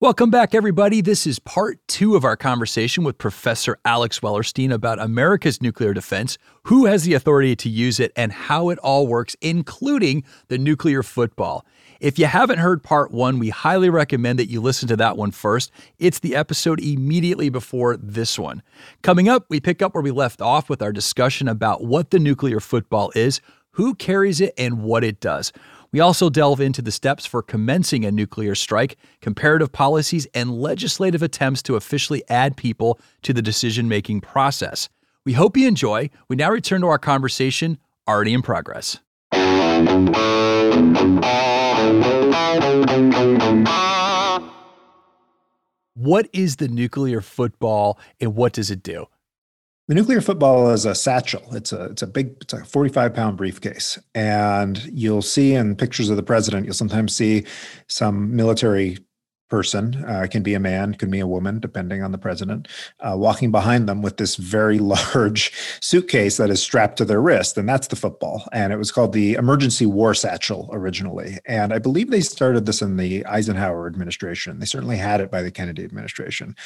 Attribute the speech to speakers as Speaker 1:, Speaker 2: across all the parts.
Speaker 1: Welcome back, everybody. This is part two of our conversation with Professor Alex Wellerstein about America's nuclear defense, who has the authority to use it, and how it all works, including the nuclear football. If you haven't heard part one, we highly recommend that you listen to that one first. It's the episode immediately before this one. Coming up, we pick up where we left off with our discussion about what the nuclear football is, who carries it, and what it does. We also delve into the steps for commencing a nuclear strike, comparative policies, and legislative attempts to officially add people to the decision making process. We hope you enjoy. We now return to our conversation, already in progress. What is the nuclear football and what does it do?
Speaker 2: The nuclear football is a satchel. It's a it's a big it's a 45 pound briefcase. And you'll see in pictures of the president, you'll sometimes see some military person uh, can be a man can be a woman depending on the president uh, walking behind them with this very large suitcase that is strapped to their wrist and that's the football. And it was called the emergency war satchel originally. And i believe they started this in the eisenhower administration. They certainly had it by the kennedy administration.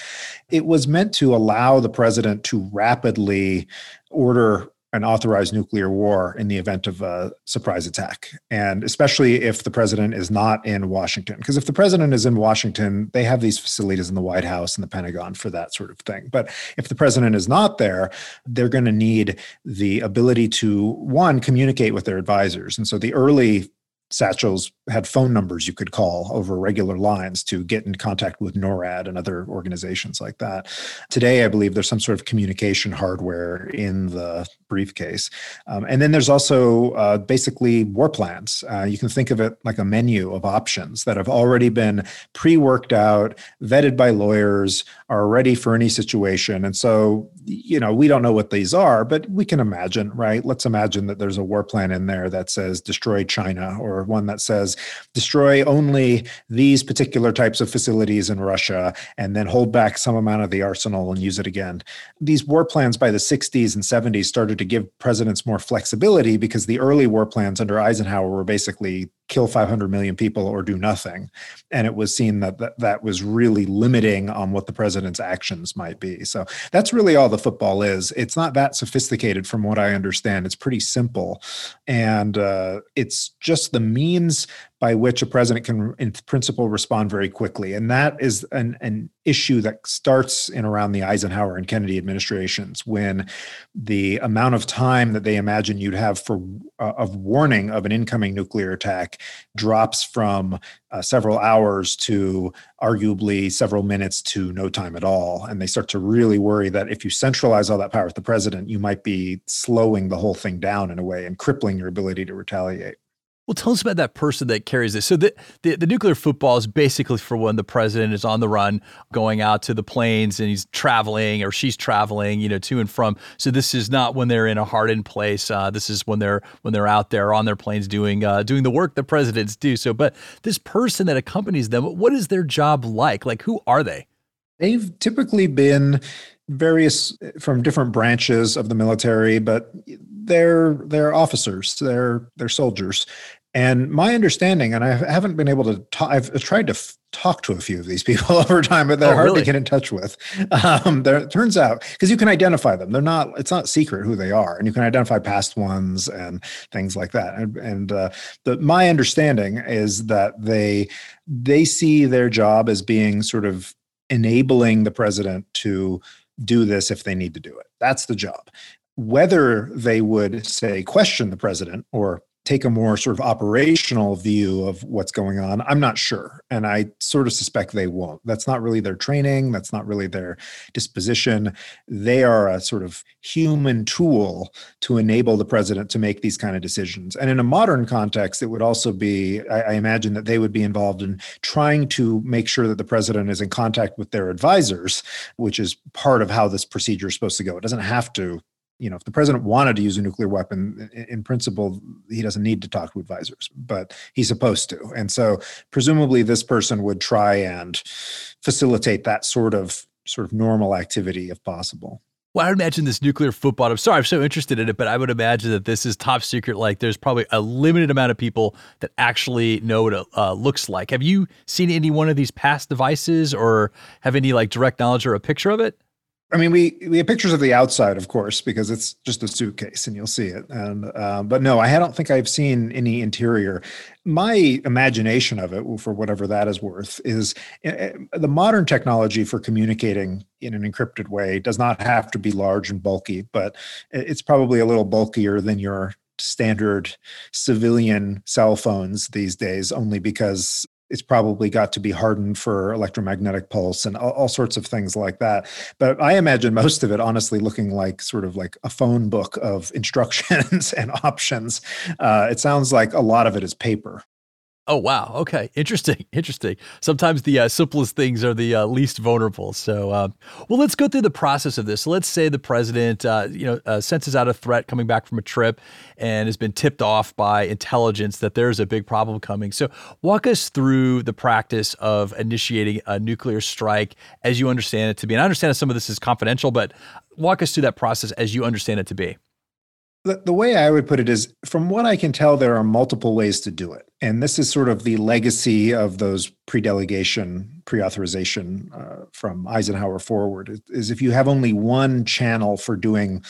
Speaker 2: It was meant to allow the president to rapidly order an authorized nuclear war in the event of a surprise attack. And especially if the president is not in Washington. Because if the president is in Washington, they have these facilities in the White House and the Pentagon for that sort of thing. But if the president is not there, they're going to need the ability to, one, communicate with their advisors. And so the early satchels had phone numbers you could call over regular lines to get in contact with NORAD and other organizations like that. Today, I believe there's some sort of communication hardware in the briefcase. Um, and then there's also uh, basically war plans. Uh, you can think of it like a menu of options that have already been pre worked out, vetted by lawyers, are ready for any situation. And so, you know, we don't know what these are, but we can imagine, right? Let's imagine that there's a war plan in there that says destroy China or one that says destroy only these particular types of facilities in Russia and then hold back some amount of the arsenal and use it again. These war plans by the 60s and 70s started to give presidents more flexibility because the early war plans under Eisenhower were basically kill 500 million people or do nothing. And it was seen that that, that was really limiting on what the president's actions might be. So that's really all the football is. It's not that sophisticated from what I understand. It's pretty simple. And uh, it's just the means by which a president can, in principle, respond very quickly. And that is an, an issue that starts in around the Eisenhower and Kennedy administrations when the amount of time that they imagine you'd have for uh, of warning of an incoming nuclear attack drops from uh, several hours to arguably several minutes to no time at all. And they start to really worry that if you centralize all that power with the president, you might be slowing the whole thing down in a way and crippling your ability to retaliate.
Speaker 1: Well, tell us about that person that carries this. So the, the, the nuclear football is basically for when the president is on the run, going out to the planes, and he's traveling or she's traveling, you know, to and from. So this is not when they're in a hardened place. Uh, this is when they're when they're out there on their planes doing uh, doing the work the presidents do. So, but this person that accompanies them, what is their job like? Like, who are they?
Speaker 2: They've typically been various from different branches of the military, but they're they're officers, they're they're soldiers, and my understanding, and I haven't been able to talk, I've tried to f- talk to a few of these people over time, but they're oh, hard really? to get in touch with. Um, there, it turns out, because you can identify them, they're not, it's not secret who they are, and you can identify past ones and things like that. And, and uh, the, my understanding is that they, they see their job as being sort of enabling the president to do this if they need to do it. That's the job. Whether they would say question the president or take a more sort of operational view of what's going on i'm not sure. And i sort of suspect they won't. That's not really their training. That's not really their disposition. They are a sort of human tool to enable the president to make these kind of decisions. And in a modern context it would also be i, I imagine that they would be involved in trying to make sure that the president is in contact with their advisors which is part of how this procedure is supposed to go. It doesn't have to you know, if the president wanted to use a nuclear weapon, in principle, he doesn't need to talk to advisors, but he's supposed to. And so, presumably, this person would try and facilitate that sort of sort of normal activity if possible.
Speaker 1: Well, I would imagine this nuclear football. I'm sorry, I'm so interested in it, but I would imagine that this is top secret. Like, there's probably a limited amount of people that actually know what it uh, looks like. Have you seen any one of these past devices, or have any like direct knowledge or a picture of it?
Speaker 2: I mean, we we have pictures of the outside, of course, because it's just a suitcase and you'll see it. And uh, but no, I don't think I've seen any interior. My imagination of it, for whatever that is worth, is uh, the modern technology for communicating in an encrypted way does not have to be large and bulky, but it's probably a little bulkier than your standard civilian cell phones these days only because it's probably got to be hardened for electromagnetic pulse and all, all, sorts of things like that. But I imagine most of it, honestly, looking like sort of like a phone book of instructions and options. Uh, it sounds like a lot of it is paper.
Speaker 1: Oh wow. Okay. Interesting. Interesting. Sometimes the uh, simplest things are the uh, least vulnerable. So, uh, well, let's go through the process of this. So let's say the president, uh, you know, uh, senses out a threat coming back from a trip and has been tipped off by intelligence that there's a big problem coming. So, walk us through the practice of initiating a nuclear strike as you understand it to be. And I understand some of this is confidential, but walk us through that process as you understand it to be.
Speaker 2: The, the way I would put it is from what I can tell, there are multiple ways to do it. And this is sort of the legacy of those pre delegation pre-authorization uh, from Eisenhower forward is if you have only one channel for doing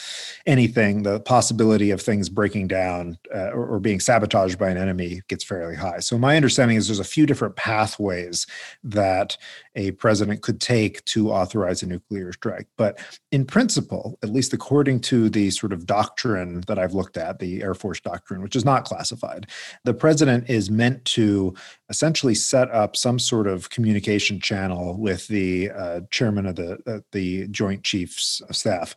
Speaker 2: anything, the possibility of things breaking down uh, or, or, being sabotaged by an enemy gets fairly high. So my understanding is there's a few different pathways that a president could take to authorize a nuclear strike. But in principle, at least according to the sort of doctrine that I've looked at, the Air Force doctrine, which is not classified, the president is meant to essentially set up some sort of communication channel with the uh, chairman of the uh, the Joint Chiefs of Staff,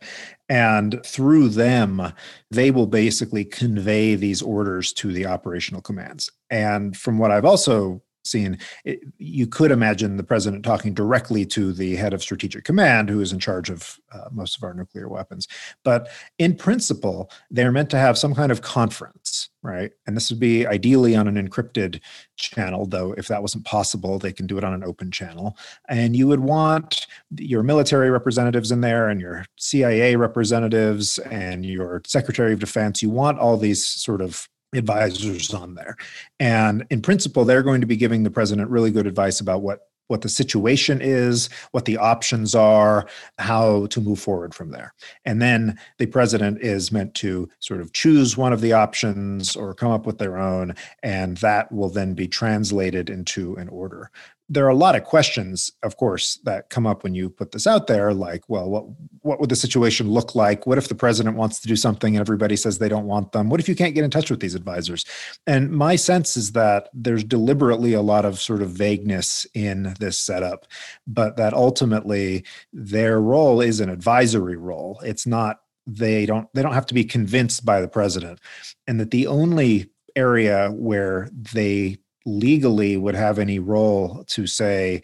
Speaker 2: and through them, they will basically convey these orders to the operational commands. And from what I've also seen, it, you could imagine the president talking directly to the head of strategic command, who is in charge of uh, most of our nuclear weapons. But in principle, they're meant to have some kind of conference, right? And this would be ideally on an encrypted channel, though, if that wasn't possible, they can do it on an open channel. And you would want your military representatives in there and your CIA representatives and your Secretary of Defense. You want all these sort of advisors on there. And in principle, they're going to be giving the president really good advice about what what the situation is, what the options are, how to move forward from there. And then the president is meant to sort of choose one of the options or come up with their own, and that will then be translated into an order there are a lot of questions, of course, that come up when you put this out there, like, well, what what would the situation look like? What if the president wants to do something and everybody says they don't want them? What if you can't get in touch with these advisors? And my sense is that there's deliberately a lot of sort of vagueness in this setup, but that ultimately their role is an advisory role. It's not they don't they don't have to be convinced by the president, and that the only area where they legally would have any role to say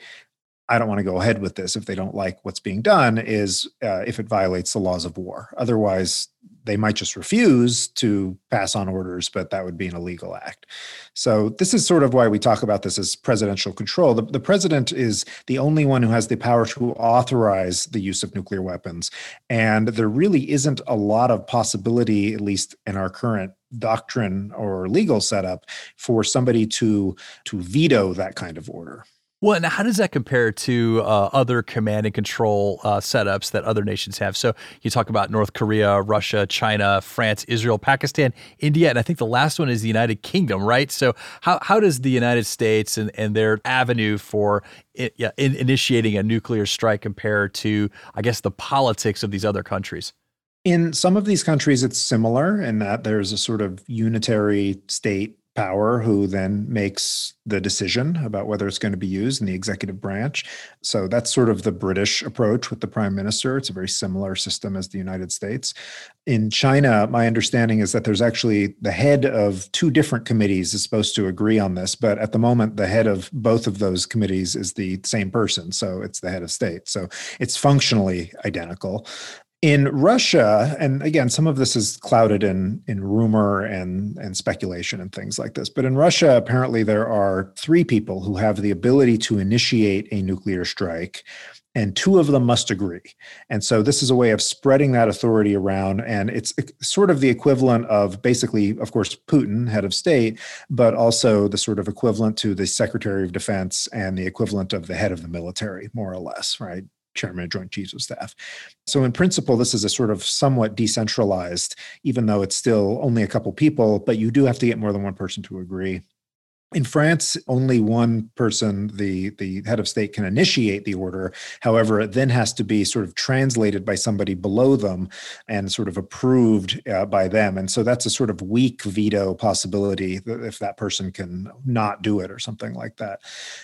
Speaker 2: I don't want to go ahead with this if they don't like what's being done is uh, if it violates the laws of war. Otherwise, they might just refuse to pass on orders, but that would be an illegal act. So, this is sort of why we talk about this as presidential control. The, the president is the only one who has the power to authorize the use of nuclear weapons. And there really isn't a lot of possibility, at least in our current doctrine or legal setup, for somebody to, to veto that kind of order.
Speaker 1: Well, and how does that compare to uh, other command and control uh, setups that other nations have? So you talk about North Korea, Russia, China, France, Israel, Pakistan, India, and I think the last one is the United Kingdom, right? So how, how does the United States and, and their avenue for it, yeah, in, initiating a nuclear strike compare to, I guess, the politics of these other countries?
Speaker 2: In some of these countries, it's similar in that there's a sort of unitary state power who then makes the decision about whether it's going to be used in the executive branch. So that's sort of the British approach with the prime minister. It's a very similar system as the United States. In China, my understanding is that there's actually the head of two different committees is supposed to agree on this, but at the moment, the head of both of those committees is the same person. So it's the head of state. So it's functionally identical In Russia, and again, some of this is clouded in in rumor and and speculation and things like this. But in Russia, apparently there are three people who have the ability to initiate a nuclear strike and two of them must agree. And so this is a way of spreading that authority around. And it's sort of the equivalent of basically, of course, Putin, head of state, but also the sort of equivalent to the Secretary of Defense and the equivalent of the head of the military, more or less, right? Chairman of Joint Chiefs of Staff. So, in principle, this is a sort of somewhat decentralized, even though it's still only a couple people, but you do have to get more than one person to agree. In France, only one person, the, the head of state, can initiate the order. However, it then has to be sort of translated by somebody below them and sort of approved uh, by them. And so that's a sort of weak veto possibility if that person can not do it or something like that.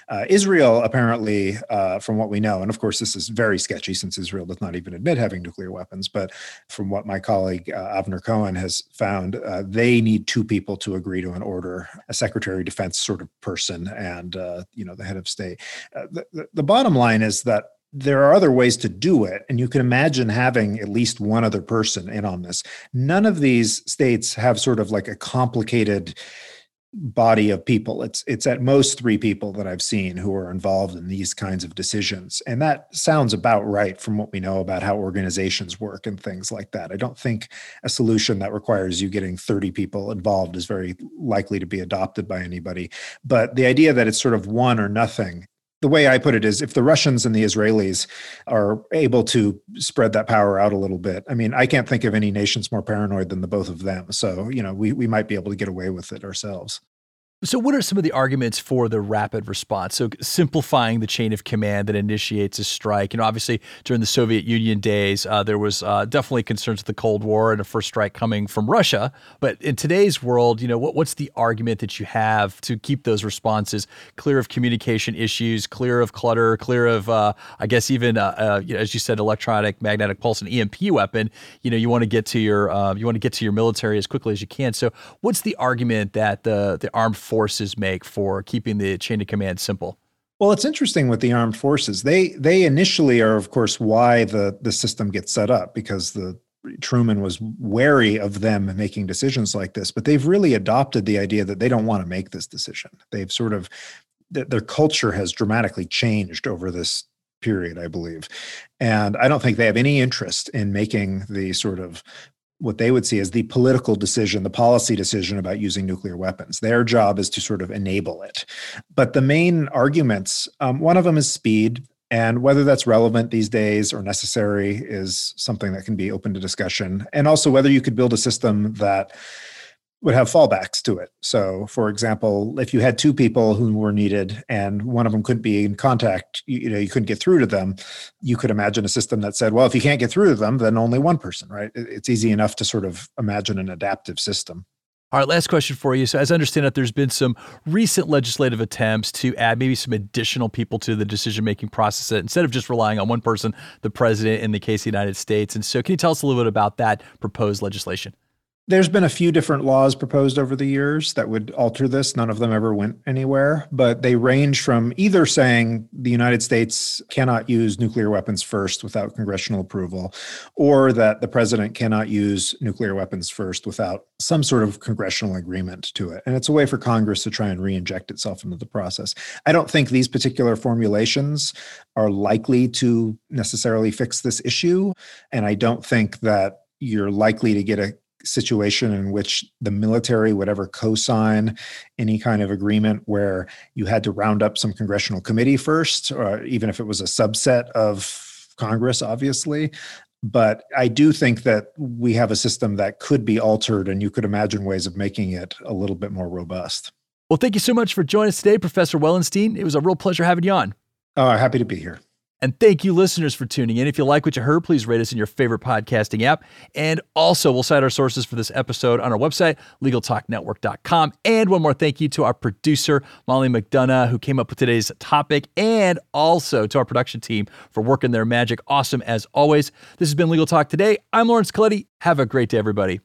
Speaker 2: Uh, Israel, apparently, uh, from what we know, and of course, this is very sketchy since Israel does not even admit having nuclear weapons, but from what my colleague uh, Avner Cohen has found, uh, they need two people to agree to an order, a secretary of defense sort of person and uh, you know the head of state. Uh, the, the bottom line is that there are other ways to do it and you can imagine having at least one other person in on this none of these states have sort of like a complicated body of people. It's it's at most three people that i've seen who are involved in these kinds of decisions. And that sounds about right from what we know about how organizations work and things like that. I don't think a solution that requires you getting 30 people involved is very likely to be adopted by anybody. But the idea that it's sort of one or nothing the way I put it is if the Russians and the Israelis are able to spread that power out a little bit, I mean, I can't think of any nations more paranoid than the both of them. So, you know, we, we might be able to get away with it ourselves.
Speaker 1: So, what are some of the arguments for the rapid response? So, simplifying the chain of command that initiates a strike. And obviously, during the Soviet Union days, uh, there was uh, definitely concerns with the Cold War and a first strike coming from Russia. But in today's world, you know, what, what's the argument that you have to keep those responses clear of communication issues, clear of clutter, clear of, uh, I guess, even uh, uh, you know, as you said, electronic magnetic pulse and EMP weapon. You know, you want to get to your uh, you want to get to your military as quickly as you can. So, what's the argument that the the armed forces make for keeping the chain of command simple?
Speaker 2: Well, it's interesting with the armed forces. They they initially are, of course, why the the system gets set up because the Truman was wary of them making decisions like this, but they've really adopted the idea that they don't want to make this decision. They've sort of their culture has dramatically changed over this period, I believe. And I don't think they have any interest in making the sort of what they would see as the political decision, the policy decision about using nuclear weapons. Their job is to sort of enable it. But the main arguments, um, one of them is speed. And whether that's relevant these days or necessary is something that can be open to discussion. And also whether you could build a system that would have fallbacks to it. So, for example, if you had two people who were needed and one of them couldn't be in contact, you, you, know, you couldn't get through to them, you could imagine a system that said, well, if you can't get through to them, then only one person, right? It's easy enough to sort of imagine an adaptive system.
Speaker 1: All right, last question for you. So, as I understand it, there's been some recent legislative attempts to add maybe some additional people to the decision making process instead of just relying on one person, the president in the case of the United States. And so, can you tell us a little bit about that proposed legislation?
Speaker 2: There's been a few different laws proposed over the years that would alter this. None of them ever went anywhere, but they range from either saying the United States cannot use nuclear weapons first without congressional approval, or that the president cannot use nuclear weapons first without some sort of congressional agreement to it. And it's a way for Congress to try and re inject itself into the process. I don't think these particular formulations are likely to necessarily fix this issue. And I don't think that you're likely to get a situation in which the military would ever co-sign any kind of agreement where you had to round up some congressional committee first, or even if it was a subset of Congress, obviously. But I do think that we have a system that could be altered, and you could imagine ways of making it a little bit more robust.
Speaker 1: Well, thank you so much for joining us today, Professor Wellerstein. It was a real pleasure having you on.
Speaker 2: Oh, happy to be here.
Speaker 1: And thank you, listeners, for tuning in. If you like what you heard, please rate us in your favorite podcasting app. And also, we'll cite our sources for this episode on our website, LegalTalkNetwork.com. And one more thank you to our producer, Molly McDonough, who came up with today's topic, and also to our production team for working their magic. Awesome as always. This has been Legal Talk Today. I'm Laurence Colletti. Have a great day, everybody.